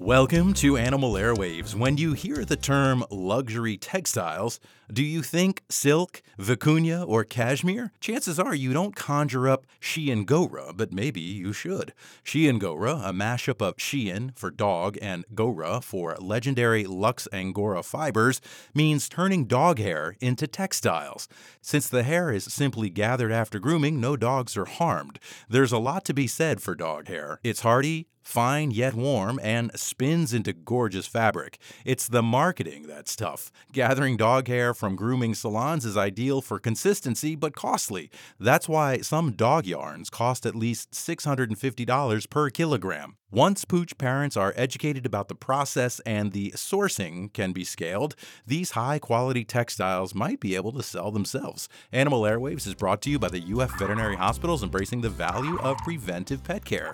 Welcome to Animal Airwaves. When you hear the term luxury textiles, do you think silk, vicuña, or cashmere? Chances are you don't conjure up chiengora, but maybe you should. Chiengora, a mashup of chien for dog and Gora for legendary Luxe Angora fibers, means turning dog hair into textiles. Since the hair is simply gathered after grooming, no dogs are harmed. There's a lot to be said for dog hair. It's hardy, fine yet warm, and spins into gorgeous fabric. It's the marketing that's tough. Gathering dog hair from grooming salons is ideal for consistency but costly. That's why some dog yarns cost at least $650 per kilogram. Once pooch parents are educated about the process and the sourcing can be scaled, these high quality textiles might be able to sell themselves. Animal Airwaves is brought to you by the UF Veterinary Hospitals, embracing the value of preventive pet care.